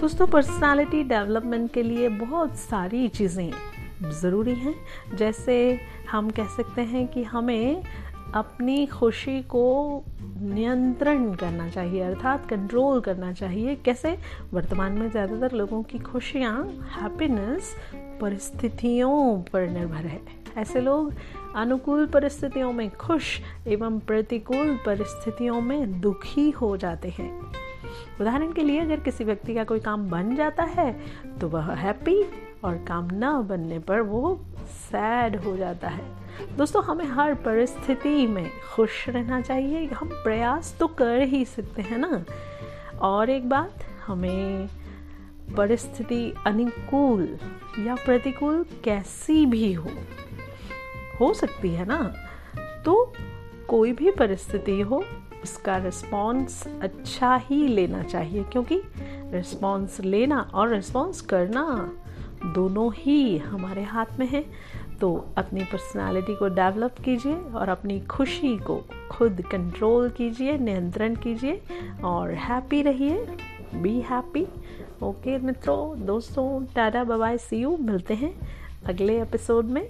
दोस्तों personality development के लिए बहुत सारी चीज़ें ज़रूरी हैं। जैसे हम कह सकते हैं कि हमें अपनी खुशी को नियंत्रण करना चाहिए, अर्थात कंट्रोल करना चाहिए। कैसे? वर्तमान में ज़्यादातर लोगों की खुशियाँ हैप्पीनेस परिस्थितियों पर निर्भर है। ऐसे लोग अनुकूल परिस्थितियों में खुश एवं प्रतिकूल परिस्थितियों में दुखी हो जाते हैं। उदाहरण के लिए, अगर किसी व्यक्ति का कोई काम बन जाता है तो वह हैप्पी और काम न बनने पर वो सैड हो जाता है। दोस्तों, हमें हर परिस्थिति में खुश रहना चाहिए। हम प्रयास तो कर ही सकते हैं ना? और एक बात, हमें परिस्थिति अनुकूल या प्रतिकूल कैसी भी हो हो सकती है ना? तो कोई भी परिस्थिति हो उसका रिस्पॉन्स अच्छा ही लेना चाहिए, क्योंकि रिस्पॉन्स लेना और रिस्पॉन्स करना दोनों ही हमारे हाथ में है। तो अपनी पर्सनालिटी को डेवलप कीजिए और अपनी खुशी को खुद कंट्रोल कीजिए, नियंत्रण कीजिए और हैप्पी रहिए। बी हैप्पी ओके मित्रों, दोस्तों, टाटा बाय सी यू मिलते हैं अगले एपिसोड में।